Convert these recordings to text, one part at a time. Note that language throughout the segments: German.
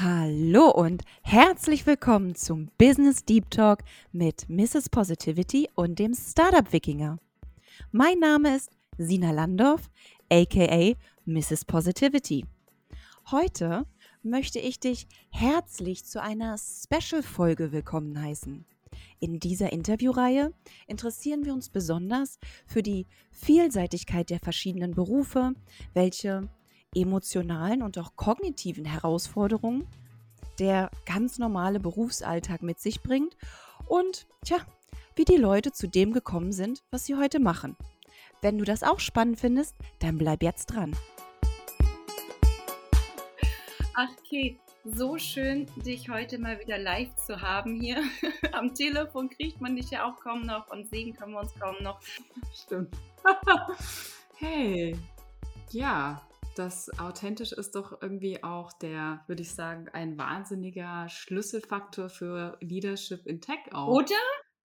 Hallo und herzlich willkommen zum Business Deep Talk mit Mrs. Positivity und dem Startup Wikinger. Mein Name ist Sina Landorf, aka Mrs. Positivity. Heute möchte ich dich herzlich zu einer Special-Folge willkommen heißen. In dieser Interviewreihe interessieren wir uns besonders für die Vielseitigkeit der verschiedenen Berufe, welche emotionalen und auch kognitiven Herausforderungen der ganz normale Berufsalltag mit sich bringt und tja, wie die Leute zu dem gekommen sind, was sie heute machen. Wenn du das auch spannend findest, dann bleib jetzt dran. Ach, Kate, so schön, dich heute mal wieder live zu haben hier. Am Telefon kriegt man dich ja auch kaum noch und sehen können wir uns kaum noch. Stimmt. hey, ja, das authentisch ist doch irgendwie auch der, würde ich sagen, ein wahnsinniger Schlüsselfaktor für Leadership in Tech auch. Oder?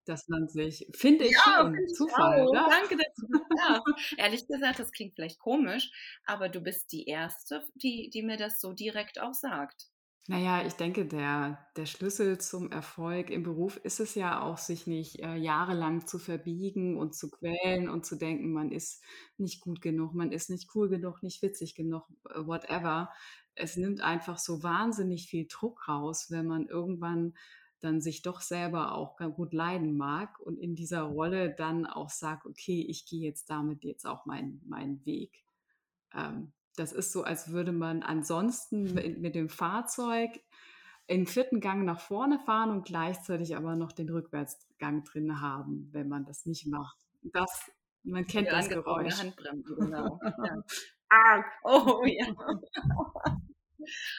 Dass man sich, finde ich ja, schon, find Zufall, ich oder? Danke, dass du das Ehrlich gesagt, das klingt vielleicht komisch, aber du bist die Erste, die, die mir das so direkt auch sagt. Naja, ich denke, der, der Schlüssel zum Erfolg im Beruf ist es ja auch, sich nicht äh, jahrelang zu verbiegen und zu quälen und zu denken, man ist nicht gut genug, man ist nicht cool genug, nicht witzig genug, äh, whatever. Es nimmt einfach so wahnsinnig viel Druck raus, wenn man irgendwann dann sich doch selber auch gut leiden mag und in dieser Rolle dann auch sagt, okay, ich gehe jetzt damit jetzt auch meinen mein Weg. Ähm, das ist so, als würde man ansonsten mit, mit dem Fahrzeug im vierten Gang nach vorne fahren und gleichzeitig aber noch den Rückwärtsgang drin haben, wenn man das nicht macht. Das, man kennt das Geräusch. Handbremse, genau. ja. Arg. Oh ja.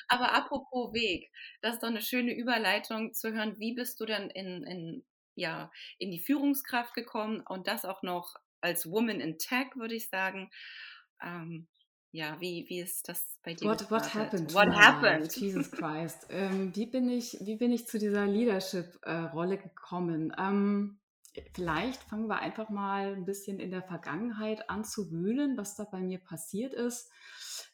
Aber apropos Weg, das ist doch eine schöne Überleitung zu hören, wie bist du denn in, in, ja, in die Führungskraft gekommen und das auch noch als Woman in Tech, würde ich sagen. Ähm, ja, wie, wie ist das bei dir? What, what happened? What happened? Jesus Christ. ähm, wie, bin ich, wie bin ich zu dieser Leadership-Rolle gekommen? Ähm, vielleicht fangen wir einfach mal ein bisschen in der Vergangenheit an zu wühlen, was da bei mir passiert ist.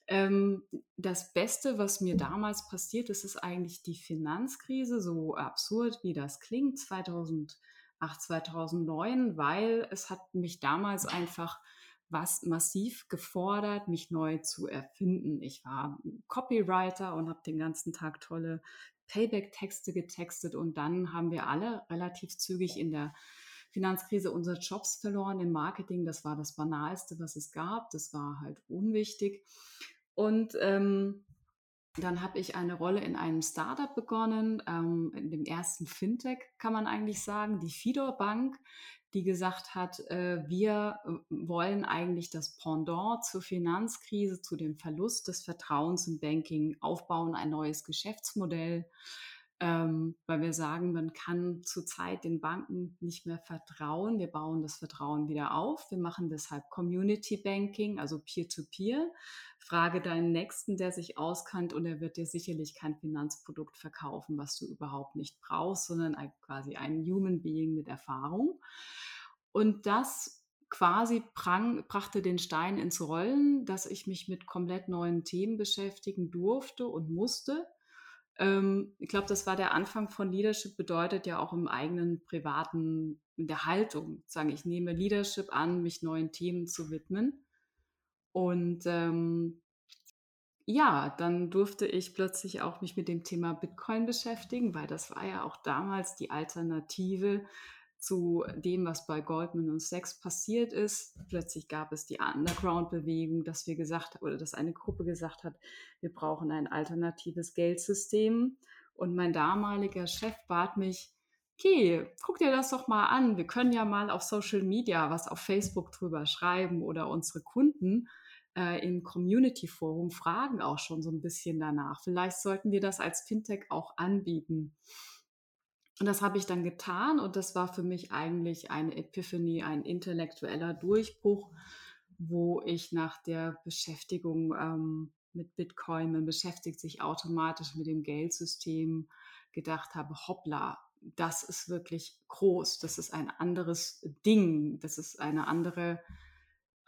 Ähm, das Beste, was mir damals passiert ist, ist eigentlich die Finanzkrise, so absurd wie das klingt, 2008, 2009, weil es hat mich damals einfach was massiv gefordert, mich neu zu erfinden. Ich war Copywriter und habe den ganzen Tag tolle Payback-Texte getextet und dann haben wir alle relativ zügig in der Finanzkrise unsere Jobs verloren im Marketing. Das war das Banalste, was es gab. Das war halt unwichtig. Und ähm, dann habe ich eine Rolle in einem Startup begonnen, ähm, in dem ersten Fintech kann man eigentlich sagen, die Fidor Bank, die gesagt hat, äh, wir äh, wollen eigentlich das Pendant zur Finanzkrise, zu dem Verlust des Vertrauens im Banking aufbauen, ein neues Geschäftsmodell ähm, weil wir sagen, man kann zurzeit den Banken nicht mehr vertrauen. Wir bauen das Vertrauen wieder auf. Wir machen deshalb Community Banking, also Peer-to-Peer. -Peer. Frage deinen Nächsten, der sich auskannt und er wird dir sicherlich kein Finanzprodukt verkaufen, was du überhaupt nicht brauchst, sondern quasi ein Human Being mit Erfahrung. Und das quasi prang, brachte den Stein ins Rollen, dass ich mich mit komplett neuen Themen beschäftigen durfte und musste ähm, ich glaube, das war der Anfang von Leadership, bedeutet ja auch im eigenen privaten, in der Haltung, sagen, ich nehme Leadership an, mich neuen Themen zu widmen. Und ähm, ja, dann durfte ich plötzlich auch mich mit dem Thema Bitcoin beschäftigen, weil das war ja auch damals die Alternative zu dem, was bei Goldman und Sachs passiert ist. Plötzlich gab es die Underground-Bewegung, dass wir gesagt oder dass eine Gruppe gesagt hat, wir brauchen ein alternatives Geldsystem. Und mein damaliger Chef bat mich, okay, guck dir das doch mal an. Wir können ja mal auf Social Media was auf Facebook drüber schreiben oder unsere Kunden äh, im Community Forum fragen auch schon so ein bisschen danach. Vielleicht sollten wir das als Fintech auch anbieten. Und das habe ich dann getan und das war für mich eigentlich eine Epiphany, ein intellektueller Durchbruch, wo ich nach der Beschäftigung ähm, mit Bitcoin, man beschäftigt sich automatisch mit dem Geldsystem, gedacht habe, hoppla, das ist wirklich groß, das ist ein anderes Ding, das ist eine andere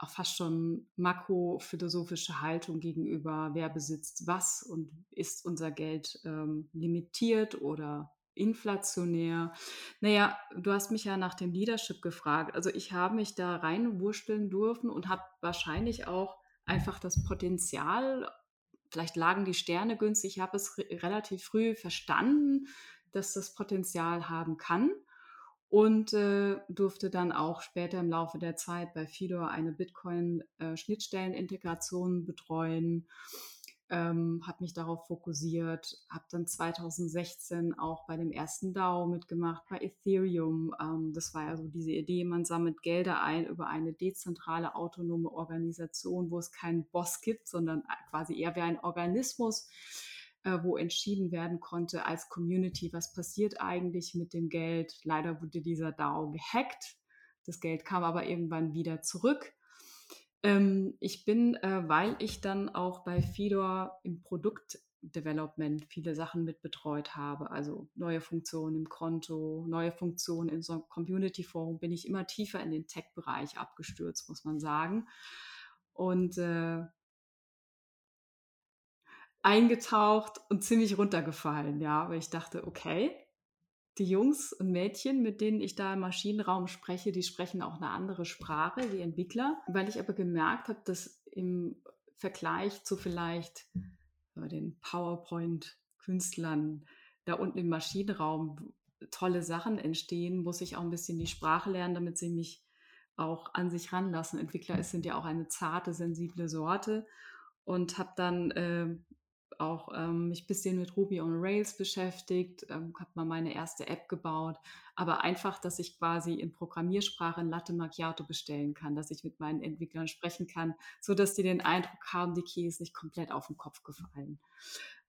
auch fast schon makrophilosophische Haltung gegenüber, wer besitzt was und ist unser Geld ähm, limitiert oder inflationär. Naja, du hast mich ja nach dem Leadership gefragt. Also ich habe mich da reinwurschteln dürfen und habe wahrscheinlich auch einfach das Potenzial, vielleicht lagen die Sterne günstig, ich habe es re relativ früh verstanden, dass das Potenzial haben kann und äh, durfte dann auch später im Laufe der Zeit bei Fidor eine Bitcoin-Schnittstellenintegration äh, betreuen ähm, habe mich darauf fokussiert, habe dann 2016 auch bei dem ersten DAO mitgemacht, bei Ethereum. Ähm, das war ja so diese Idee, man sammelt Gelder ein über eine dezentrale autonome Organisation, wo es keinen Boss gibt, sondern quasi eher wie ein Organismus, äh, wo entschieden werden konnte als Community, was passiert eigentlich mit dem Geld. Leider wurde dieser DAO gehackt. Das Geld kam aber irgendwann wieder zurück. Ähm, ich bin, äh, weil ich dann auch bei Fidor im Produktdevelopment viele Sachen mit betreut habe, also neue Funktionen im Konto, neue Funktionen in so einem Community Forum, bin ich immer tiefer in den Tech-Bereich abgestürzt, muss man sagen. Und äh, eingetaucht und ziemlich runtergefallen, ja, weil ich dachte, okay, die Jungs und Mädchen, mit denen ich da im Maschinenraum spreche, die sprechen auch eine andere Sprache, die Entwickler. Weil ich aber gemerkt habe, dass im Vergleich zu vielleicht den PowerPoint-Künstlern da unten im Maschinenraum tolle Sachen entstehen, muss ich auch ein bisschen die Sprache lernen, damit sie mich auch an sich ranlassen. Entwickler sind ja auch eine zarte, sensible Sorte und habe dann äh, auch ähm, mich ein bisschen mit Ruby on Rails beschäftigt, ähm, habe mal meine erste App gebaut, aber einfach, dass ich quasi in Programmiersprache ein Latte Macchiato bestellen kann, dass ich mit meinen Entwicklern sprechen kann, sodass die den Eindruck haben, die Key ist nicht komplett auf den Kopf gefallen.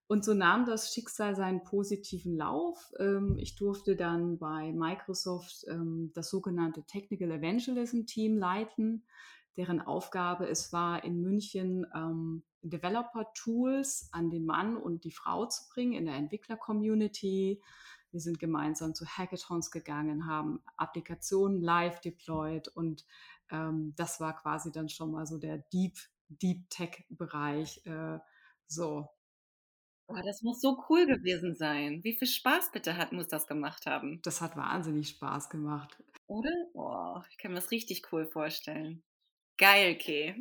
Und so nahm das Schicksal seinen positiven Lauf. Ähm, ich durfte dann bei Microsoft ähm, das sogenannte Technical Evangelism Team leiten deren Aufgabe es war, in München ähm, Developer-Tools an den Mann und die Frau zu bringen in der Entwickler-Community. Wir sind gemeinsam zu Hackathons gegangen, haben Applikationen live deployed und ähm, das war quasi dann schon mal so der Deep, Deep Tech-Bereich. Äh, so. Boah, das muss so cool gewesen sein. Wie viel Spaß bitte hat, muss das gemacht haben? Das hat wahnsinnig Spaß gemacht. Oder? Boah, ich kann mir das richtig cool vorstellen. Geil, Kay.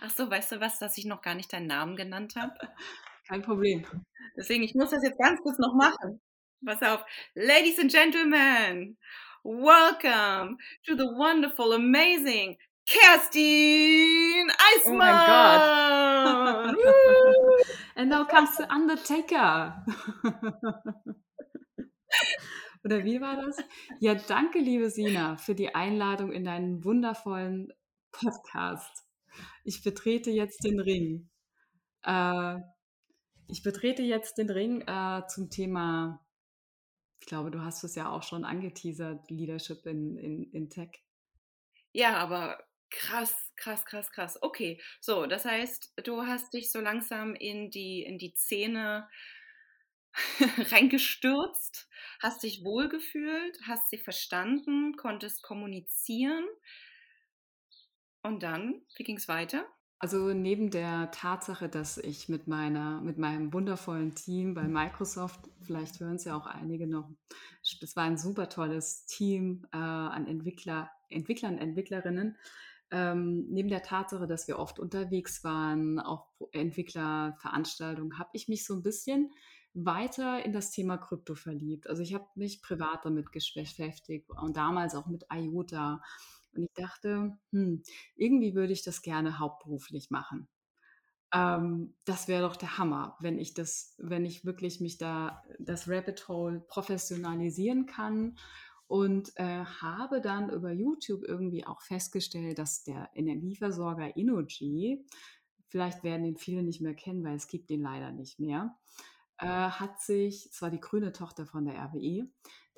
Ach so, weißt du was, dass ich noch gar nicht deinen Namen genannt habe? Kein Problem. Deswegen, ich muss das jetzt ganz kurz noch machen. Pass auf. Ladies and Gentlemen, welcome to the wonderful, amazing Kerstin Eismann! Oh mein Gott! And now comes the Undertaker. Oder wie war das? Ja, danke, liebe Sina, für die Einladung in deinen wundervollen Podcast. Ich betrete jetzt den Ring. Äh, ich betrete jetzt den Ring äh, zum Thema, ich glaube, du hast es ja auch schon angeteasert, Leadership in, in, in Tech. Ja, aber krass, krass, krass, krass. Okay, so, das heißt, du hast dich so langsam in die, in die Szene reingestürzt, hast dich wohlgefühlt, hast sie verstanden, konntest kommunizieren. Und dann, wie ging es weiter? Also neben der Tatsache, dass ich mit meiner, mit meinem wundervollen Team bei Microsoft, vielleicht hören es ja auch einige noch, das war ein super tolles Team äh, an Entwickler, Entwicklern, Entwicklerinnen. Ähm, neben der Tatsache, dass wir oft unterwegs waren auf Entwicklerveranstaltungen, habe ich mich so ein bisschen weiter in das Thema Krypto verliebt. Also ich habe mich privat damit beschäftigt und damals auch mit IOTA und ich dachte, hm, irgendwie würde ich das gerne hauptberuflich machen. Ähm, das wäre doch der Hammer, wenn ich das, wenn ich wirklich mich da das Rabbit Hole professionalisieren kann und äh, habe dann über YouTube irgendwie auch festgestellt, dass der Energieversorger Innogy, vielleicht werden ihn viele nicht mehr kennen, weil es gibt ihn leider nicht mehr, äh, hat sich, zwar die grüne Tochter von der RWE,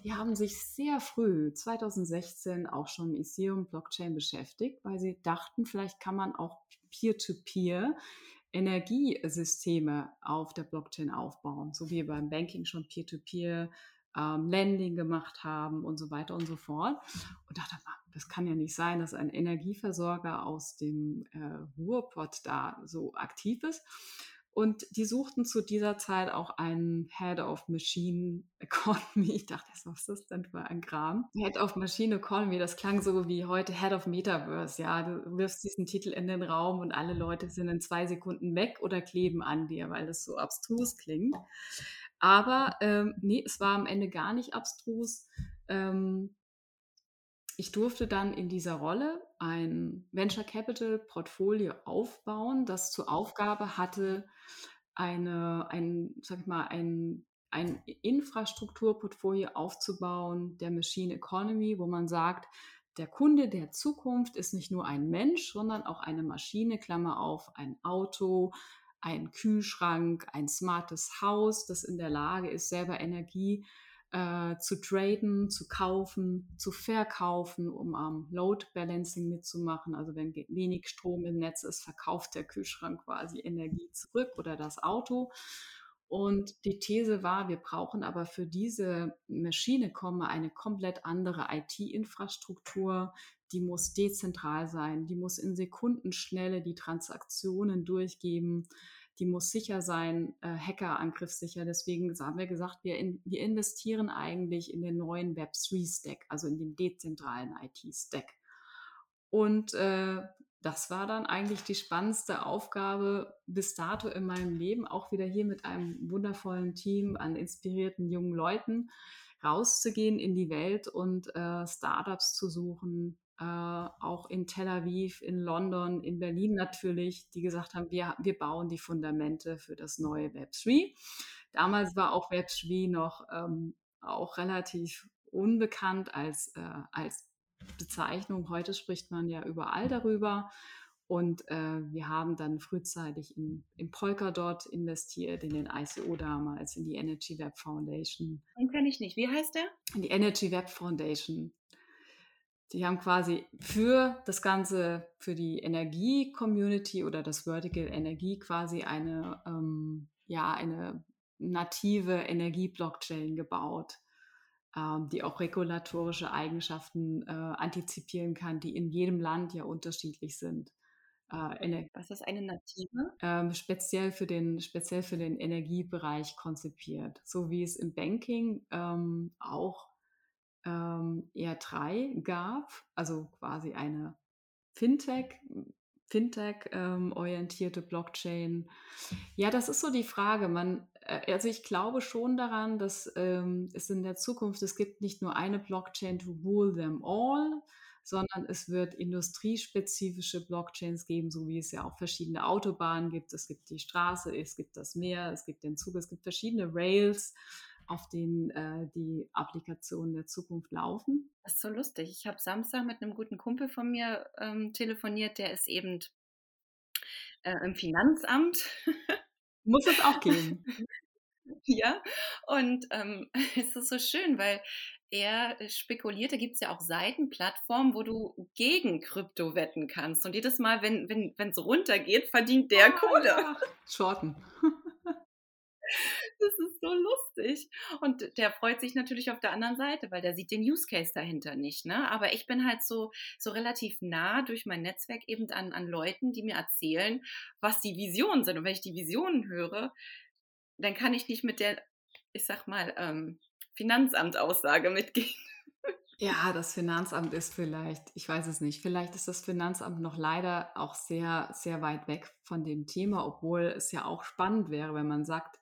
die haben sich sehr früh, 2016, auch schon mit Ethereum Blockchain beschäftigt, weil sie dachten, vielleicht kann man auch Peer-to-Peer Energiesysteme auf der Blockchain aufbauen, so wie beim Banking schon Peer-to-Peer ähm, Lending gemacht haben und so weiter und so fort. Und dachte das kann ja nicht sein, dass ein Energieversorger aus dem äh, Ruhrpott da so aktiv ist. Und die suchten zu dieser Zeit auch einen Head of Machine Economy. Ich dachte, was ist das denn für ein Kram? Head of Machine Economy, das klang so wie heute Head of Metaverse. Ja, du wirfst diesen Titel in den Raum und alle Leute sind in zwei Sekunden weg oder kleben an dir, weil das so abstrus klingt. Aber ähm, nee, es war am Ende gar nicht abstrus. Ähm, ich durfte dann in dieser Rolle ein Venture Capital Portfolio aufbauen, das zur Aufgabe hatte, eine, ein, sag ich mal, ein, ein Infrastrukturportfolio aufzubauen der Machine Economy, wo man sagt, der Kunde der Zukunft ist nicht nur ein Mensch, sondern auch eine Maschine, Klammer auf, ein Auto, ein Kühlschrank, ein smartes Haus, das in der Lage ist, selber Energie äh, zu traden, zu kaufen, zu verkaufen, um am Load Balancing mitzumachen. Also wenn wenig Strom im Netz ist, verkauft der Kühlschrank quasi Energie zurück oder das Auto. Und die These war, wir brauchen aber für diese Maschine komme eine komplett andere IT-Infrastruktur. Die muss dezentral sein, die muss in Sekundenschnelle die Transaktionen durchgeben die muss sicher sein, äh, Hackerangriffssicher. Deswegen haben wir gesagt, wir, in, wir investieren eigentlich in den neuen Web3-Stack, also in den dezentralen IT-Stack. Und äh, das war dann eigentlich die spannendste Aufgabe bis dato in meinem Leben, auch wieder hier mit einem wundervollen Team an inspirierten jungen Leuten rauszugehen in die Welt und äh, Startups zu suchen, äh, auch in Tel Aviv, in London, in Berlin natürlich, die gesagt haben, wir, wir bauen die Fundamente für das neue Web3. Damals war auch Web3 noch ähm, auch relativ unbekannt als, äh, als Bezeichnung. Heute spricht man ja überall darüber. Und äh, wir haben dann frühzeitig in, in Polkadot investiert, in den ICO damals, in die Energy Web Foundation. Den kenne ich nicht. Wie heißt der? In die Energy Web Foundation. Die haben quasi für das Ganze, für die Energie-Community oder das Vertical Energie quasi eine, ähm, ja, eine native Energie-Blockchain gebaut, ähm, die auch regulatorische Eigenschaften äh, antizipieren kann, die in jedem Land ja unterschiedlich sind. Äh, Was ist eine native? Ähm, speziell, für den, speziell für den Energiebereich konzipiert. So wie es im Banking ähm, auch ähm, R3 gab, also quasi eine Fintech, Fintech-orientierte ähm, Blockchain. Ja, das ist so die Frage. Man, äh, also ich glaube schon daran, dass ähm, es in der Zukunft, es gibt nicht nur eine Blockchain to rule them all, sondern es wird industriespezifische Blockchains geben, so wie es ja auch verschiedene Autobahnen gibt. Es gibt die Straße, es gibt das Meer, es gibt den Zug, es gibt verschiedene Rails auf denen äh, die Applikationen der Zukunft laufen. Das ist so lustig. Ich habe Samstag mit einem guten Kumpel von mir ähm, telefoniert, der ist eben äh, im Finanzamt. Muss es auch geben. ja, und ähm, es ist so schön, weil er spekuliert, da gibt es ja auch Seitenplattformen, wo du gegen Krypto wetten kannst. Und jedes Mal, wenn es wenn, runtergeht, verdient der ah, Kohle. Ja. Shorten. Das ist so lustig. Und der freut sich natürlich auf der anderen Seite, weil der sieht den Use Case dahinter nicht. Ne? Aber ich bin halt so, so relativ nah durch mein Netzwerk eben an, an Leuten, die mir erzählen, was die Visionen sind. Und wenn ich die Visionen höre, dann kann ich nicht mit der, ich sag mal, ähm, Finanzamtaussage mitgehen. Ja, das Finanzamt ist vielleicht, ich weiß es nicht, vielleicht ist das Finanzamt noch leider auch sehr, sehr weit weg von dem Thema, obwohl es ja auch spannend wäre, wenn man sagt,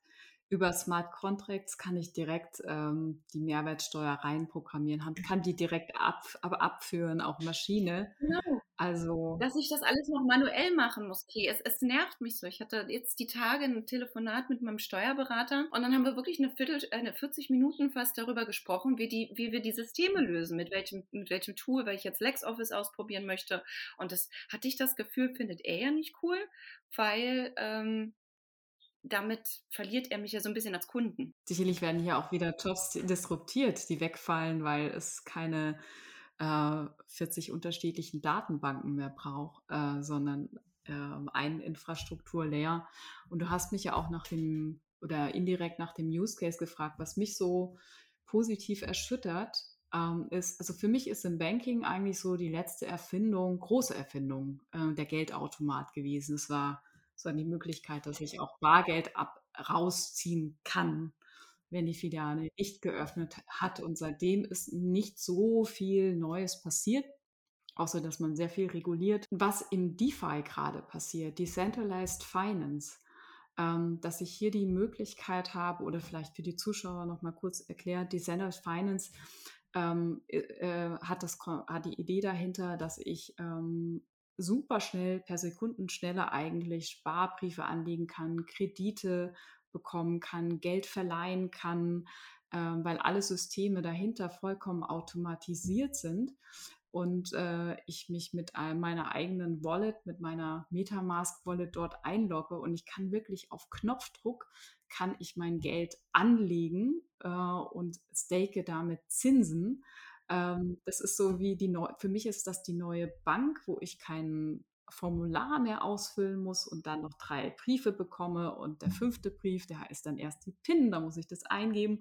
über Smart Contracts kann ich direkt ähm, die Mehrwertsteuer reinprogrammieren, kann die direkt ab, ab, abführen, auch Maschine. Genau. Also. Dass ich das alles noch manuell machen muss, okay. Es, es nervt mich so. Ich hatte jetzt die Tage ein Telefonat mit meinem Steuerberater und dann haben wir wirklich eine, Viertel, äh, eine 40 Minuten fast darüber gesprochen, wie, die, wie wir die Systeme lösen, mit welchem, mit welchem Tool, weil ich jetzt LexOffice ausprobieren möchte. Und das hatte ich das Gefühl, findet er ja nicht cool, weil ähm, damit verliert er mich ja so ein bisschen als Kunden. Sicherlich werden hier auch wieder Jobs disruptiert, die wegfallen, weil es keine äh, 40 unterschiedlichen Datenbanken mehr braucht, äh, sondern äh, eine Infrastruktur leer. Und du hast mich ja auch nach dem oder indirekt nach dem Use Case gefragt, was mich so positiv erschüttert. ähm, ist, also für mich ist im Banking eigentlich so die letzte Erfindung, große Erfindung, äh, der Geldautomat gewesen. Es war so die Möglichkeit, dass ich auch Bargeld ab, rausziehen kann, wenn die Filiale nicht geöffnet hat. Und seitdem ist nicht so viel Neues passiert, außer dass man sehr viel reguliert. Was im DeFi gerade passiert, Decentralized Finance, ähm, dass ich hier die Möglichkeit habe, oder vielleicht für die Zuschauer noch mal kurz erklärt, Decentralized Finance ähm, äh, hat, das, hat die Idee dahinter, dass ich ähm, super schnell per Sekundenschnelle eigentlich Sparbriefe anlegen kann, Kredite bekommen kann, Geld verleihen kann, äh, weil alle Systeme dahinter vollkommen automatisiert sind und äh, ich mich mit meiner eigenen Wallet, mit meiner Metamask Wallet dort einlogge und ich kann wirklich auf Knopfdruck kann ich mein Geld anlegen äh, und stake damit Zinsen. Ähm, das ist so wie die neue, für mich ist das die neue Bank, wo ich kein Formular mehr ausfüllen muss und dann noch drei Briefe bekomme und der fünfte Brief, der heißt dann erst die PIN, da muss ich das eingeben,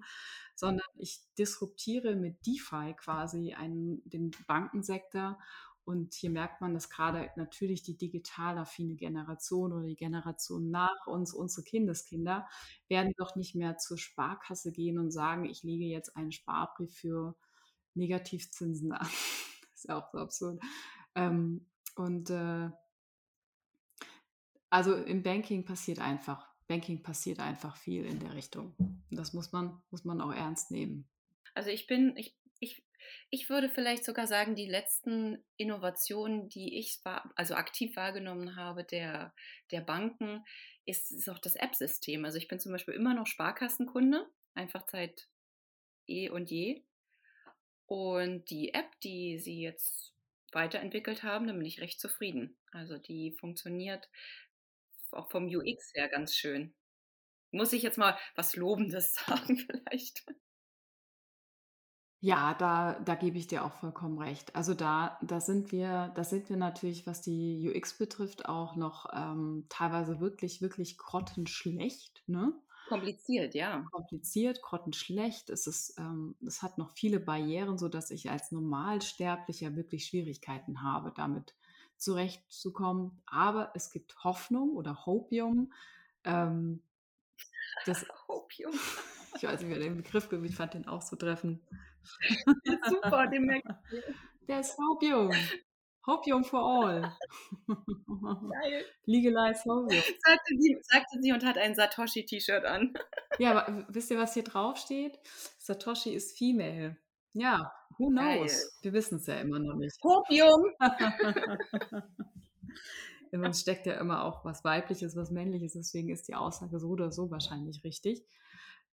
sondern ich disruptiere mit DeFi quasi einen, den Bankensektor und hier merkt man, dass gerade natürlich die digital affine Generation oder die Generation nach uns, unsere Kindeskinder, werden doch nicht mehr zur Sparkasse gehen und sagen, ich lege jetzt einen Sparbrief für Negativzinsen an. das ist ja auch so absurd. Ähm, und äh, also im Banking passiert einfach, Banking passiert einfach viel in der Richtung. Das muss man, muss man auch ernst nehmen. Also ich bin, ich ich, ich würde vielleicht sogar sagen, die letzten Innovationen, die ich also aktiv wahrgenommen habe, der, der Banken, ist, ist auch das App-System. Also ich bin zum Beispiel immer noch Sparkassenkunde, einfach seit eh und je. Und die App, die sie jetzt weiterentwickelt haben, da bin ich recht zufrieden. Also die funktioniert auch vom UX her ganz schön. Muss ich jetzt mal was Lobendes sagen vielleicht? Ja, da, da gebe ich dir auch vollkommen recht. Also da, da sind wir, da sind wir natürlich, was die UX betrifft, auch noch ähm, teilweise wirklich, wirklich grottenschlecht. Ne? Kompliziert, ja. Kompliziert, grottenschlecht. Es, ist, ähm, es hat noch viele Barrieren, sodass ich als Normalsterblicher wirklich Schwierigkeiten habe, damit zurechtzukommen. Aber es gibt Hoffnung oder Hopium. Ähm, das, Hopium. Ich weiß nicht, wer den Begriff ich fand den auch so treffend. Super, den merkt Der ist Hopium. Hopium for all. Geil. Legalize Hopium. Sagte sie, sagte sie und hat ein Satoshi-T-Shirt an. Ja, aber wisst ihr, was hier drauf steht? Satoshi ist female. Ja, who knows? Geil. Wir wissen es ja immer noch nicht. Hopium! In uns steckt ja immer auch was Weibliches, was Männliches, deswegen ist die Aussage so oder so wahrscheinlich richtig.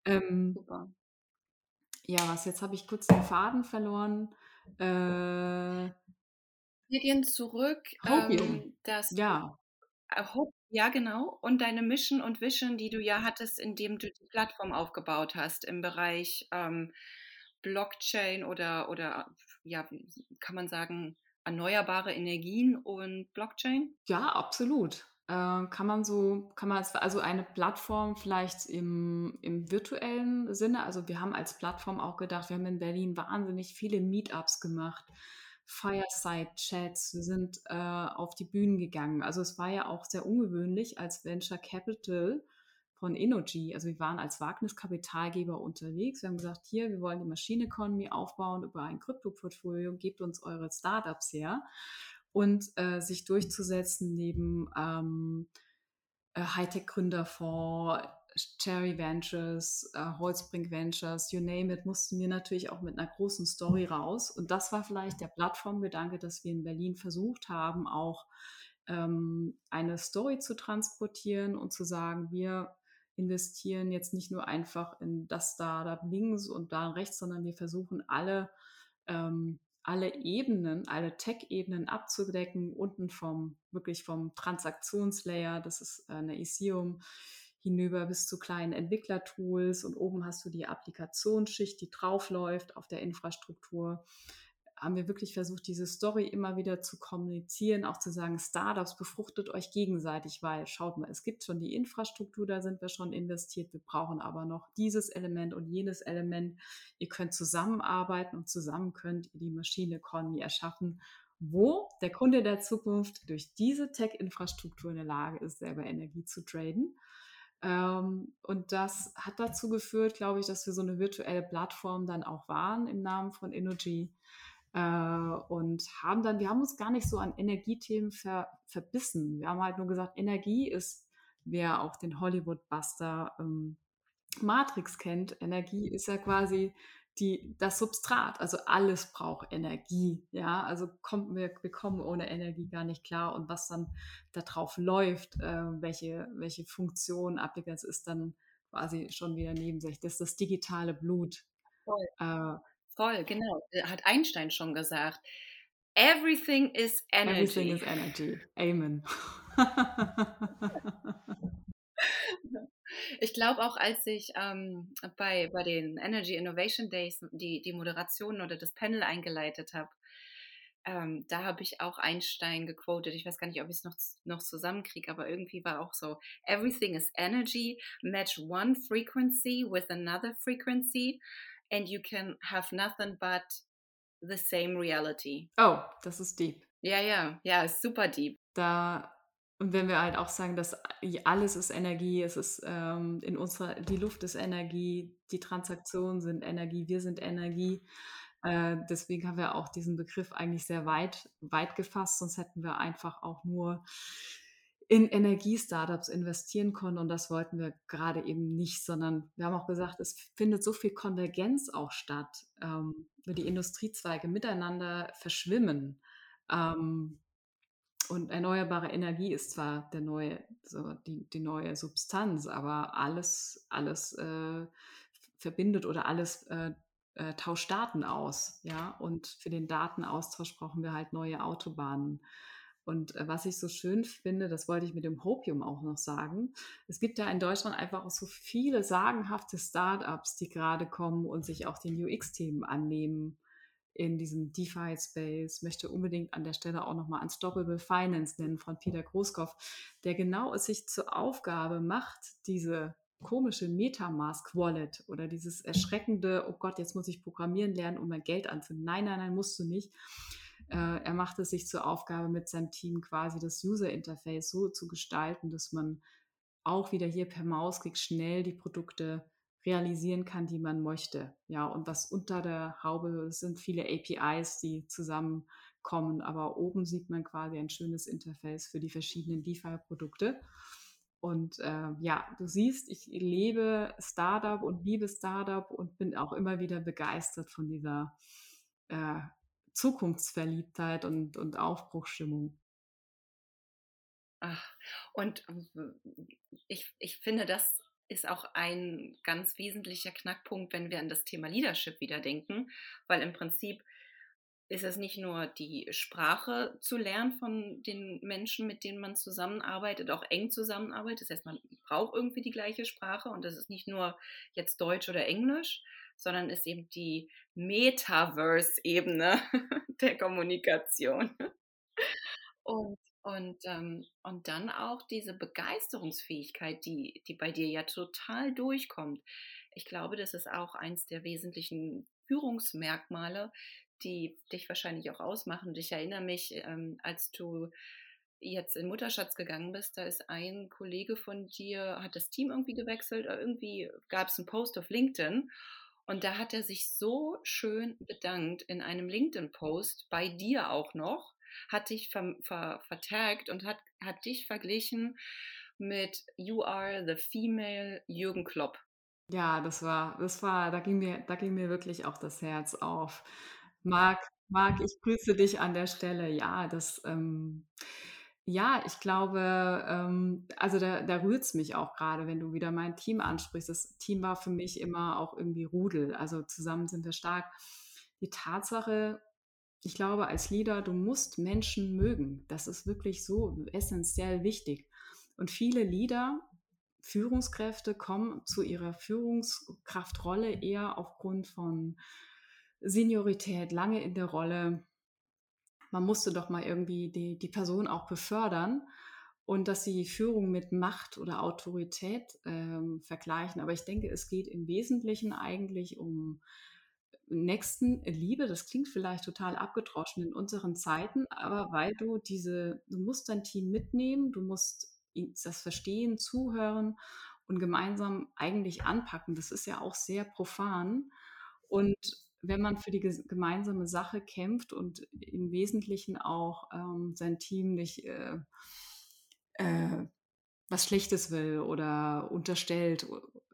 Ähm, Super. Ja, was, jetzt habe ich kurz den Faden verloren. Äh, Wir gehen zurück. Ähm, dass ja. Du, ja, genau. Und deine Mission und Vision, die du ja hattest, indem du die Plattform aufgebaut hast im Bereich ähm, Blockchain oder, oder ja, kann man sagen, erneuerbare Energien und Blockchain? Ja, absolut. Äh, kann man so, kann man als, also eine Plattform vielleicht im, im virtuellen Sinne, also wir haben als Plattform auch gedacht, wir haben in Berlin wahnsinnig viele Meetups gemacht, Fireside-Chats, wir sind äh, auf die Bühnen gegangen. Also es war ja auch sehr ungewöhnlich als Venture Capital von Energy. Also wir waren als Wagniskapitalgeber unterwegs. Wir haben gesagt, hier, wir wollen die Machine Economy aufbauen über ein Krypto-Portfolio, gebt uns eure Startups her und äh, sich durchzusetzen neben ähm, äh, Hightech-Gründerfonds, Cherry Ventures, äh, Holzbrink Ventures, you name it, mussten wir natürlich auch mit einer großen Story raus. Und das war vielleicht der Plattformgedanke, dass wir in Berlin versucht haben, auch ähm, eine Story zu transportieren und zu sagen, wir investieren jetzt nicht nur einfach in das Startup links und da rechts, sondern wir versuchen alle ähm, alle Ebenen, alle Tech-Ebenen abzudecken, unten vom, wirklich vom Transaktionslayer, das ist äh, eine Ethereum, hinüber bis zu kleinen Entwicklertools und oben hast du die Applikationsschicht, die draufläuft auf der Infrastruktur. haben wir wirklich versucht, diese Story immer wieder zu kommunizieren, auch zu sagen, Startups befruchtet euch gegenseitig, weil schaut mal, es gibt schon die Infrastruktur, da sind wir schon investiert, wir brauchen aber noch dieses Element und jenes Element. Ihr könnt zusammenarbeiten und zusammen könnt ihr die Machine Economy erschaffen, wo der Kunde der Zukunft durch diese Tech-Infrastruktur in der Lage ist, selber Energie zu traden. Ähm, und das hat dazu geführt, glaube ich, dass wir so eine virtuelle Plattform dann auch waren im Namen von Energy äh, und haben dann, wir haben uns gar nicht so an Energiethemen ver, verbissen. Wir haben halt nur gesagt, Energie ist, wer auch den Hollywood-Buster ähm, Matrix kennt, Energie ist ja quasi die, das Substrat, also alles braucht Energie, ja, also kommt, wir, wir kommen ohne Energie gar nicht klar und was dann da drauf läuft, äh, welche, welche Funktion, Applikation ist dann quasi schon wieder neben sich. Das ist das digitale Blut. Voll, äh, Voll genau. Hat Einstein schon gesagt. Everything is energy. Everything is energy. Amen. Ich glaube auch, als ich ähm, bei, bei den Energy Innovation Days die, die Moderation oder das Panel eingeleitet habe, ähm, da habe ich auch Einstein gequotet. Ich weiß gar nicht, ob ich es noch, noch zusammenkriege, aber irgendwie war auch so: Everything is energy. Match one frequency with another frequency, and you can have nothing but the same reality. Oh, das ist deep. Ja, ja, ja, ist super deep. Da und wenn wir halt auch sagen, dass alles ist Energie, es ist ähm, in unserer, die Luft ist Energie, die Transaktionen sind Energie, wir sind Energie. Äh, deswegen haben wir auch diesen Begriff eigentlich sehr weit, weit gefasst, sonst hätten wir einfach auch nur in Energie-Startups investieren können und das wollten wir gerade eben nicht, sondern wir haben auch gesagt, es findet so viel Konvergenz auch statt, ähm, die Industriezweige miteinander verschwimmen. Ähm, und erneuerbare Energie ist zwar der neue, so die, die neue Substanz, aber alles, alles äh, verbindet oder alles äh, äh, tauscht Daten aus. Ja? Und für den Datenaustausch brauchen wir halt neue Autobahnen. Und äh, was ich so schön finde, das wollte ich mit dem Hopium auch noch sagen. Es gibt ja in Deutschland einfach auch so viele sagenhafte Startups, die gerade kommen und sich auch den UX-Themen annehmen in diesem DeFi-Space, möchte unbedingt an der Stelle auch nochmal Unstoppable Finance nennen von Peter Großkopf, der genau es sich zur Aufgabe macht, diese komische Metamask-Wallet oder dieses erschreckende, oh Gott, jetzt muss ich programmieren lernen, um mein Geld anzunehmen. Nein, nein, nein, musst du nicht. Äh, er macht es sich zur Aufgabe, mit seinem Team quasi das User-Interface so zu gestalten, dass man auch wieder hier per Mausklick schnell die Produkte realisieren kann, die man möchte. Ja, und was unter der Haube sind viele APIs, die zusammenkommen, aber oben sieht man quasi ein schönes Interface für die verschiedenen DeFi-Produkte. Und äh, ja, du siehst, ich lebe Startup und liebe Startup und bin auch immer wieder begeistert von dieser äh, Zukunftsverliebtheit und, und Aufbruchstimmung. Ach, und ich, ich finde, das ist auch ein ganz wesentlicher Knackpunkt, wenn wir an das Thema Leadership wieder denken, weil im Prinzip ist es nicht nur die Sprache zu lernen von den Menschen, mit denen man zusammenarbeitet, auch eng zusammenarbeitet. Das heißt, man braucht irgendwie die gleiche Sprache und das ist nicht nur jetzt Deutsch oder Englisch, sondern ist eben die Metaverse-Ebene der Kommunikation. Und und, ähm, und dann auch diese Begeisterungsfähigkeit, die, die bei dir ja total durchkommt. Ich glaube, das ist auch eins der wesentlichen Führungsmerkmale, die dich wahrscheinlich auch ausmachen. Ich erinnere mich, ähm, als du jetzt in Mutterschatz gegangen bist, da ist ein Kollege von dir, hat das Team irgendwie gewechselt, irgendwie gab es einen Post auf LinkedIn und da hat er sich so schön bedankt in einem LinkedIn-Post, bei dir auch noch, hat dich ver, ver, vertagt und hat, hat dich verglichen mit You are the female Jürgen Klopp. Ja, das war, das war, da ging mir, da ging mir wirklich auch das Herz auf. Marc, Marc, ich grüße dich an der Stelle. Ja, das, ähm, ja, ich glaube, ähm, also da, da rührt es mich auch gerade, wenn du wieder mein Team ansprichst. Das Team war für mich immer auch irgendwie Rudel. Also zusammen sind wir stark. Die Tatsache, ich glaube, als Leader, du musst Menschen mögen. Das ist wirklich so essentiell wichtig. Und viele Leader, Führungskräfte kommen zu ihrer Führungskraftrolle eher aufgrund von Seniorität, lange in der Rolle. Man musste doch mal irgendwie die, die Person auch befördern und dass sie Führung mit Macht oder Autorität ähm, vergleichen. Aber ich denke, es geht im Wesentlichen eigentlich um Nächstenliebe. Das klingt vielleicht total abgedroschen in unseren Zeiten, aber weil du diese, du musst dein Team mitnehmen, du musst das verstehen, zuhören und gemeinsam eigentlich anpacken. Das ist ja auch sehr profan. Und wenn man für die gemeinsame Sache kämpft und im Wesentlichen auch ähm, sein Team nicht äh, äh, was Schlechtes will oder unterstellt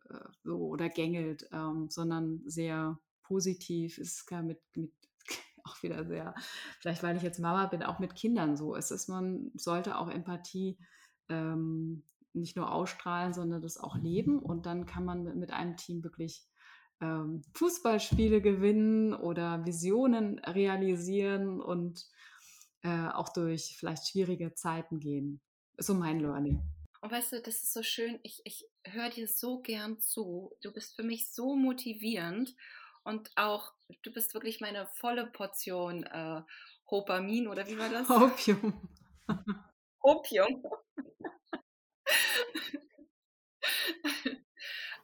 äh, so, oder gängelt, ähm, sondern sehr positiv ist gar mit, mit auch wieder sehr, vielleicht weil ich jetzt Mama bin, auch mit Kindern so. Es ist, man sollte auch Empathie ähm, nicht nur ausstrahlen, sondern das auch leben und dann kann man mit, mit einem Team wirklich ähm, Fußballspiele gewinnen oder Visionen realisieren und äh, auch durch vielleicht schwierige Zeiten gehen. So mein Learning. Und weißt du, das ist so schön, ich, ich höre dir so gern zu. Du bist für mich so motivierend und auch, du bist wirklich meine volle Portion äh, Hopamin oder wie war das? Opium. Opium.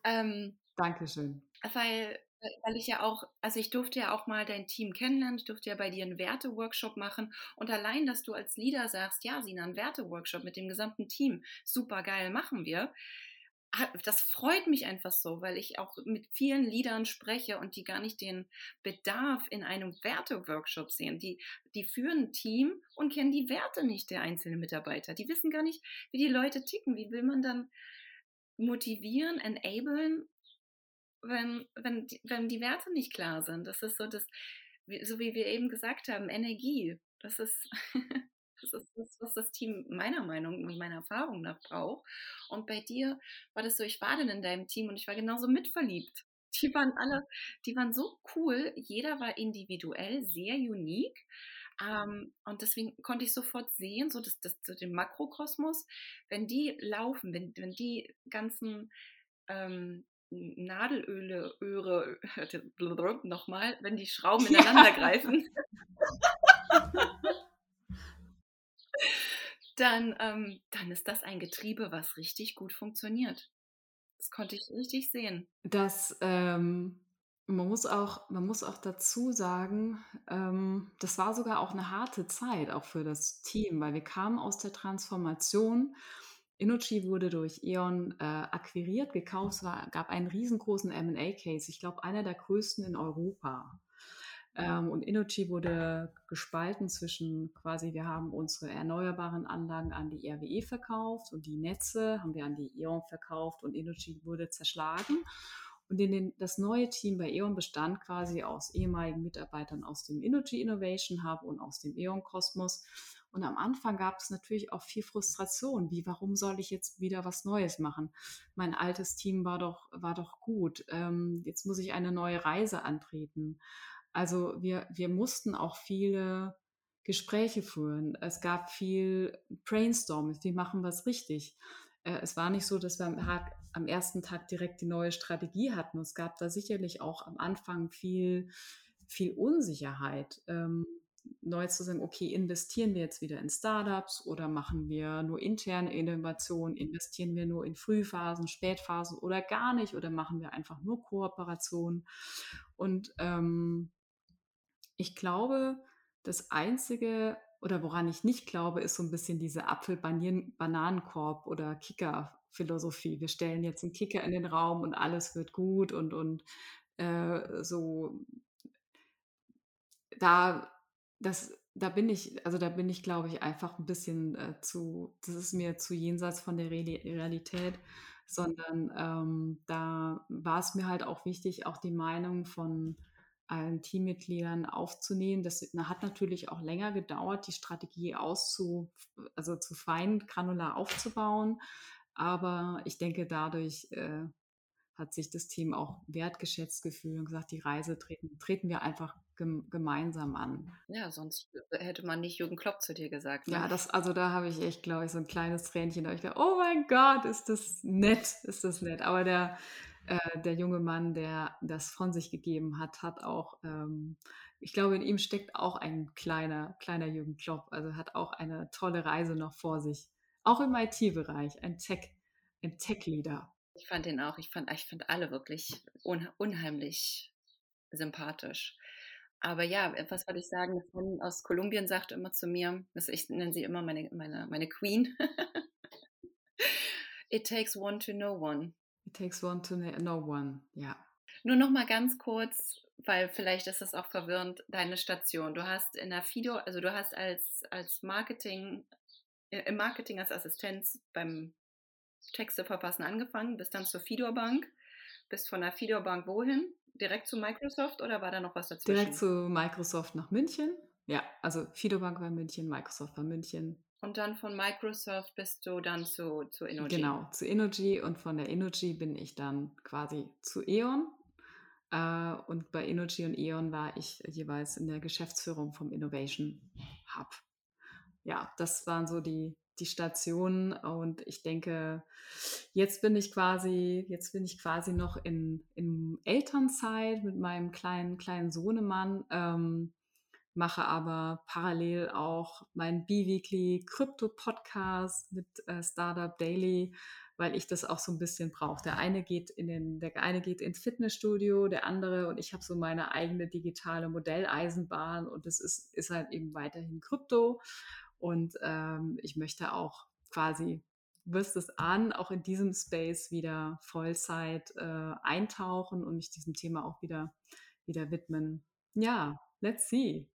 ähm, Dankeschön. Weil weil ich ja auch, also ich durfte ja auch mal dein Team kennenlernen, ich durfte ja bei dir einen Werte-Workshop machen und allein, dass du als Leader sagst, ja, Sina, einen Werte-Workshop mit dem gesamten Team, super geil, machen wir. Das freut mich einfach so, weil ich auch mit vielen Leadern spreche und die gar nicht den Bedarf in einem Werte-Workshop sehen. Die, die führen ein Team und kennen die Werte nicht der einzelnen Mitarbeiter. Die wissen gar nicht, wie die Leute ticken. Wie will man dann motivieren, enablen wenn, wenn, wenn die Werte nicht klar sind. Das ist so das, so wie wir eben gesagt haben, Energie. Das ist, das ist das, was das Team meiner Meinung und meiner Erfahrung nach braucht. Und bei dir war das so, ich war dann in deinem Team und ich war genauso mitverliebt. Die waren alle, die waren so cool. Jeder war individuell, sehr unique. Ähm, und deswegen konnte ich sofort sehen, so dass, dass, den Makrokosmos, wenn die laufen, wenn, wenn die ganzen ähm, Nadelöle, Öre, nochmal, wenn die Schrauben ineinander ja. greifen, dann, ähm, dann ist das ein Getriebe, was richtig gut funktioniert. Das konnte ich richtig sehen. Das, ähm, man muss auch, man muss auch dazu sagen, ähm, das war sogar auch eine harte Zeit, auch für das Team, weil wir kamen aus der Transformation Innogy wurde durch E.ON äh, akquiriert, gekauft. Es war, gab einen riesengroßen M&A-Case, ich glaube einer der größten in Europa. Ähm, und Innogy wurde gespalten zwischen quasi, wir haben unsere erneuerbaren Anlagen an die RWE verkauft und die Netze haben wir an die E.ON verkauft und Innogy wurde zerschlagen. Und in den, das neue Team bei E.ON bestand quasi aus ehemaligen Mitarbeitern aus dem Innogy Innovation Hub und aus dem E.ON Kosmos. Und am Anfang gab es natürlich auch viel Frustration, wie warum soll ich jetzt wieder was Neues machen? Mein altes Team war doch, war doch gut. Ähm, jetzt muss ich eine neue Reise antreten. Also wir, wir mussten auch viele Gespräche führen. Es gab viel Brainstorming, wie machen wir es richtig? Äh, es war nicht so, dass wir am, ersten Tag direkt die neue Strategie hatten. Es gab da sicherlich auch am Anfang viel, viel Unsicherheit. Ähm, neu zu sagen, okay, investieren wir jetzt wieder in Startups oder machen wir nur interne Innovationen, investieren wir nur in Frühphasen, Spätphasen oder gar nicht oder machen wir einfach nur Kooperationen. Und ähm, ich glaube, das Einzige oder woran ich nicht glaube, ist so ein bisschen diese Apfel-Bananenkorb oder Kicker-Philosophie. Wir stellen jetzt einen Kicker in den Raum und alles wird gut und, und äh, so da das, da bin ich, also da bin ich, glaube ich, einfach ein bisschen äh, zu, das ist mir zu jenseits von der Realität, sondern ähm, da war es mir halt auch wichtig, auch die Meinung von allen Teammitgliedern aufzunehmen. Das hat natürlich auch länger gedauert, die Strategie auszu, also zu fein granular aufzubauen. Aber ich denke, dadurch äh, hat sich das Team auch wertgeschätzt gefühlt und gesagt, die Reise treten, treten wir einfach gemeinsam an. Ja, sonst hätte man nicht Jürgen Klopp zu dir gesagt. Ne? Ja, das, also da habe ich echt, glaube ich, so ein kleines Tränchen. Da ich dachte, oh mein Gott, ist das nett, ist das nett. Aber der, äh, der junge Mann, der das von sich gegeben hat, hat auch, ähm, ich glaube, in ihm steckt auch ein kleiner, kleiner Jürgen Klopp. Also hat auch eine tolle Reise noch vor sich. Auch im IT-Bereich, ein Tech, ein Tech-Leader. Ich fand ihn auch, ich fand, ich fand alle wirklich un, unheimlich sympathisch. Aber ja, was wollte ich sagen? Eine Freundin aus Kolumbien sagt immer zu mir, ich nenne sie immer meine, meine, meine Queen. It takes one to know one. It takes one to know one, ja. Nur noch mal ganz kurz, weil vielleicht ist das auch verwirrend, deine Station. Du hast in der Fido, also du hast als, als Marketing, äh, im Marketing als Assistenz beim Texte verfassen angefangen, bist dann zur Fidor Bank, bist von der Fidor Bank wohin? Direkt zu Microsoft oder war da noch was dazwischen? Direkt zu Microsoft nach München. Ja, also Fidor Bank war München, Microsoft war München. Und dann von Microsoft bist du dann zu, zu Energy. Genau, zu Energy und von der Energy bin ich dann quasi zu E.ON. Äh, und bei Energy und E.ON war ich jeweils in der Geschäftsführung vom Innovation Hub. Ja, das waren so die, die Stationen und ich denke, jetzt bin ich quasi, jetzt bin ich quasi noch in, in Elternzeit mit meinem kleinen, kleinen Sohnemann. Ähm, mache aber parallel auch meinen Biweekly Krypto Podcast mit äh, Startup Daily, weil ich das auch so ein bisschen brauche. Der eine geht in den, der eine geht ins Fitnessstudio, der andere und ich habe so meine eigene digitale Modelleisenbahn und das ist, ist halt eben weiterhin Krypto und ähm, ich möchte auch quasi wirst es an, auch in diesem Space wieder Vollzeit äh, eintauchen und mich diesem Thema auch wieder, wieder widmen. Ja, Let's see.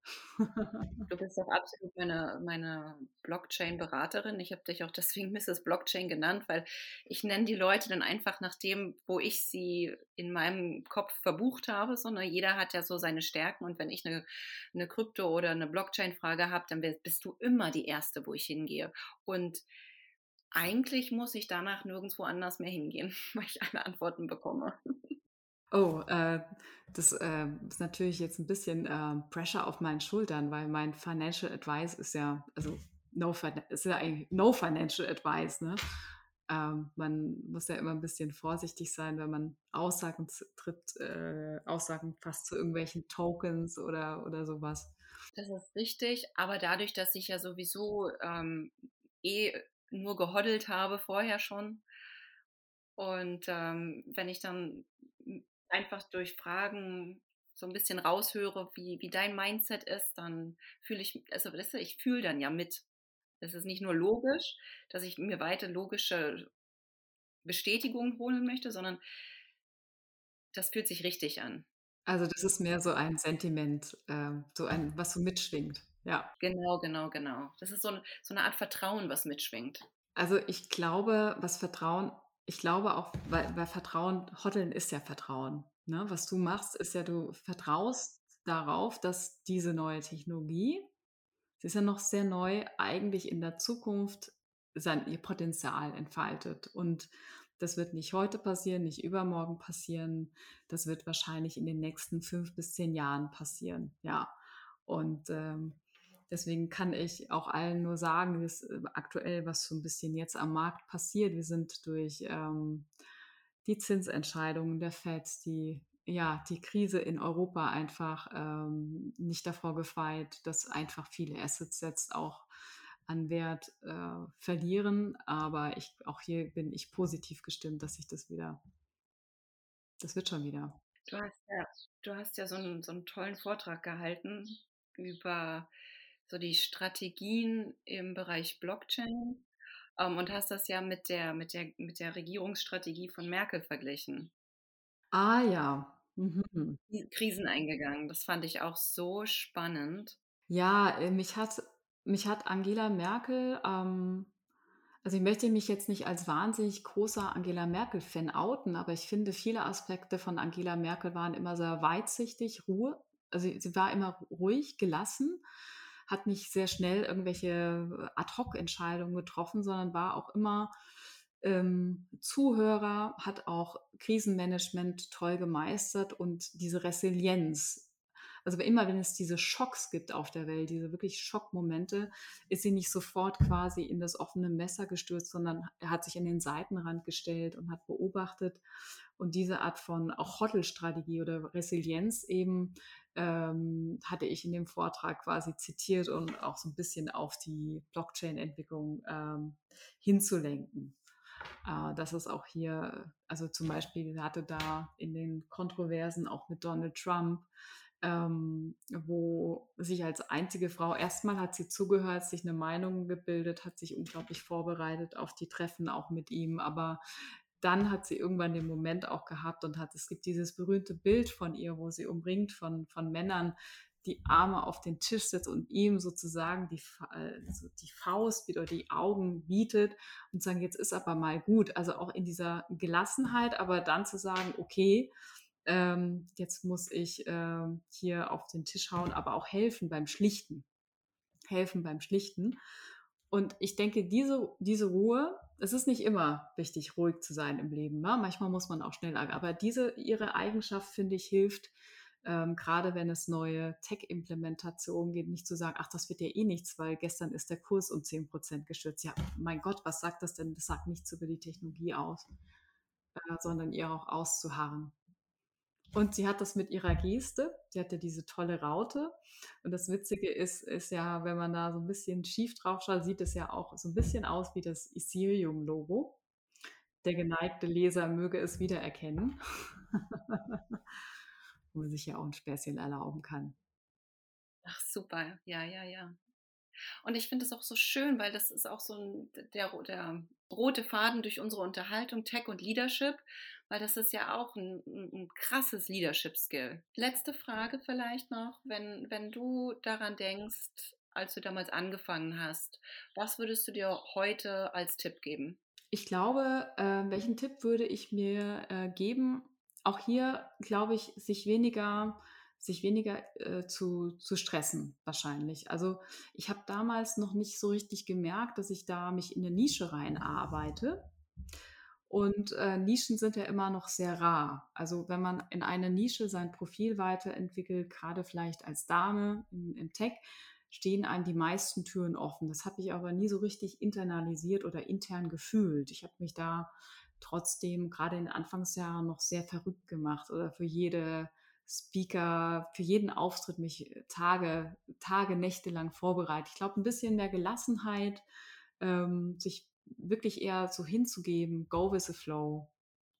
Du bist auch absolut meine, meine Blockchain-Beraterin. Ich habe dich auch deswegen Mrs. Blockchain genannt, weil ich nenne die Leute dann einfach nach dem, wo ich sie in meinem Kopf verbucht habe, sondern jeder hat ja so seine Stärken und wenn ich eine, eine Krypto- oder eine Blockchain-Frage habe, dann bist du immer die Erste, wo ich hingehe. Und eigentlich muss ich danach nirgendwo anders mehr hingehen, weil ich alle Antworten bekomme. Oh, äh, das äh, ist natürlich jetzt ein bisschen äh, Pressure auf meinen Schultern, weil mein Financial Advice ist ja, also no, ist ja eigentlich no Financial Advice, ne? Ähm, man muss ja immer ein bisschen vorsichtig sein, wenn man Aussagen tritt, äh, Aussagen fast zu irgendwelchen Tokens oder, oder sowas. Das ist richtig, aber dadurch, dass ich ja sowieso ähm, eh nur gehoddelt habe vorher schon und ähm, wenn ich dann einfach durch Fragen so ein bisschen raushöre, wie, wie dein Mindset ist, dann fühle ich, also weißt du, ich fühle dann ja mit. Es ist nicht nur logisch, dass ich mir weiter logische Bestätigungen holen möchte, sondern das fühlt sich richtig an. Also das ist mehr so ein Sentiment, äh, so ein, was so mitschwingt. Ja. Genau, genau, genau. Das ist so, ein, so eine Art Vertrauen, was mitschwingt. Also ich glaube, was Vertrauen ich glaube auch, weil, weil Vertrauen, Hotteln ist ja Vertrauen. Ne? Was du machst, ist ja, du vertraust darauf, dass diese neue Technologie, sie ist ja noch sehr neu, eigentlich in der Zukunft sein, ihr Potenzial entfaltet. Und das wird nicht heute passieren, nicht übermorgen passieren. Das wird wahrscheinlich in den nächsten fünf bis zehn Jahren passieren. Ja. Und ähm, Deswegen kann ich auch allen nur sagen, dass äh, aktuell, was so ein bisschen jetzt am Markt passiert, wir sind durch ähm, die Zinsentscheidungen der FED, die ja, die Krise in Europa einfach ähm, nicht davor gefeit, dass einfach viele Assets jetzt auch an Wert äh, verlieren. Aber ich, auch hier bin ich positiv gestimmt, dass sich das wieder, das wird schon wieder. Du hast ja, du hast ja so einen, so einen tollen Vortrag gehalten über so die Strategien im Bereich Blockchain ähm, und hast das ja mit der, mit, der, mit der Regierungsstrategie von Merkel verglichen. Ah ja. Mhm. Krisen eingegangen. Das fand ich auch so spannend. Ja, äh, mich hat, mich hat Angela Merkel, ähm, also ich möchte mich jetzt nicht als wahnsinnig großer Angela Merkel-Fan outen, aber ich finde, viele Aspekte von Angela Merkel waren immer sehr weitsichtig, Ruhe. Also sie war immer ruhig, gelassen hat nicht sehr schnell irgendwelche äh, Ad-Hoc-Entscheidungen getroffen, sondern war auch immer ähm, Zuhörer, hat auch Krisenmanagement toll gemeistert und diese Resilienz. Also immer, wenn es diese Schocks gibt auf der Welt, diese wirklich Schockmomente, ist sie nicht sofort quasi in das offene Messer gestürzt, sondern er hat sich an den Seitenrand gestellt und hat beobachtet Und diese Art von auch Hoddle-Strategie oder Resilienz eben ähm, hatte ich in dem Vortrag quasi zitiert und auch so ein bisschen auf die Blockchain-Entwicklung ähm, hinzulenken. Äh, das ist auch hier, also zum Beispiel hatte da in den Kontroversen auch mit Donald Trump ähm, wo sich als einzige Frau, erstmal hat sie zugehört, sich eine Meinung gebildet, hat sich unglaublich vorbereitet auf die Treffen auch mit ihm, aber dann hat sie irgendwann den Moment auch gehabt und hat, es gibt dieses berühmte Bild von ihr, wo sie umringt von, von Männern, die Arme auf den Tisch setzt und ihm sozusagen die, also die Faust oder die Augen bietet und sagen, jetzt ist aber mal gut. Also auch in dieser Gelassenheit, aber dann zu sagen, okay, ähm, jetzt muss ich äh, hier auf den Tisch hauen, aber auch helfen beim Schlichten. Helfen beim Schlichten. Und ich denke, diese, diese Ruhe, es ist nicht immer wichtig, ruhig zu sein im Leben. Ne? Manchmal muss man auch schnell, aber diese, ihre Eigenschaft, finde ich, hilft, ähm, gerade wenn es neue Tech-Implementationen geht, nicht zu sagen, ach, das wird ja eh nichts, weil gestern ist der Kurs um 10% gestürzt. Ja, mein Gott, was sagt das denn? Das sagt nichts über die Technologie aus, äh, sondern ihr auch auszuharren. Und sie hat das mit ihrer Geste. Sie hat ja diese tolle Raute. Und das Witzige ist, ist ja, wenn man da so ein bisschen schief drauf schaut, sieht es ja auch so ein bisschen aus wie das Ethereum-Logo. Der geneigte Leser möge es wiedererkennen. Wo man sich ja auch ein Späßchen erlauben kann. Ach, super. Ja, ja, ja. Und ich finde es auch so schön, weil das ist auch so ein, der, der rote Faden durch unsere Unterhaltung, Tech und Leadership, weil das ist ja auch ein, ein krasses Leadership-Skill. Letzte Frage vielleicht noch, wenn, wenn du daran denkst, als du damals angefangen hast, was würdest du dir heute als Tipp geben? Ich glaube, äh, welchen Tipp würde ich mir äh, geben? Auch hier glaube ich, sich weniger sich weniger äh, zu, zu stressen wahrscheinlich. Also ich habe damals noch nicht so richtig gemerkt, dass ich da mich in eine Nische reinarbeite. Und äh, Nischen sind ja immer noch sehr rar. Also wenn man in einer Nische sein Profil weiterentwickelt, gerade vielleicht als Dame im, im Tech, stehen einem die meisten Türen offen. Das habe ich aber nie so richtig internalisiert oder intern gefühlt. Ich habe mich da trotzdem gerade in den Anfangsjahren noch sehr verrückt gemacht oder für jede Speaker, für jeden Auftritt mich äh, Tage, Tage, Nächte lang vorbereitet. Ich glaube, ein bisschen mehr Gelassenheit, ähm, sich wirklich eher so hinzugeben, go with the flow.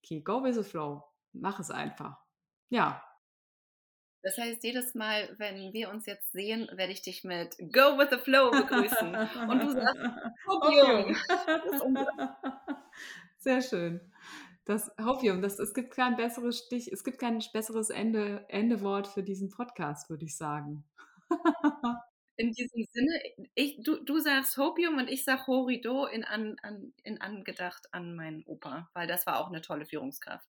Okay, go with the flow. Mach es einfach. Ja. Das heißt, jedes Mal, wenn wir uns jetzt sehen, werde ich dich mit Go with the Flow begrüßen. Und du sagst, Opium. Sehr schön. Das Hopium, das, es gibt kein besseres Stich, es gibt kein besseres Ende, Endewort für diesen Podcast, würde ich sagen. In diesem Sinne, ich, du, du sagst Hopium und ich sage Horido in, an, an, in angedacht an meinen Opa, weil das war auch eine tolle Führungskraft.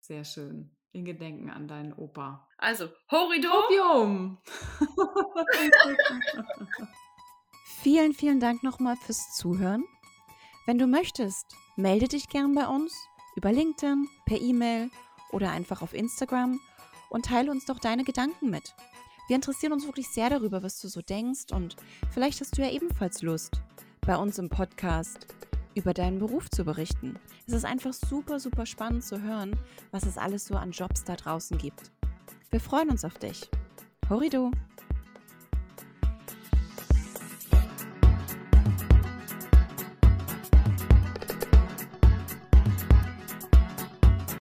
Sehr schön. In Gedenken an deinen Opa. Also, Horido. Hopium! vielen, vielen Dank nochmal fürs Zuhören. Wenn du möchtest, melde dich gern bei uns über LinkedIn, per E-Mail oder einfach auf Instagram und teile uns doch deine Gedanken mit. Wir interessieren uns wirklich sehr darüber, was du so denkst und vielleicht hast du ja ebenfalls Lust, bei uns im Podcast über deinen Beruf zu berichten. Es ist einfach super, super spannend zu hören, was es alles so an Jobs da draußen gibt. Wir freuen uns auf dich. Horido!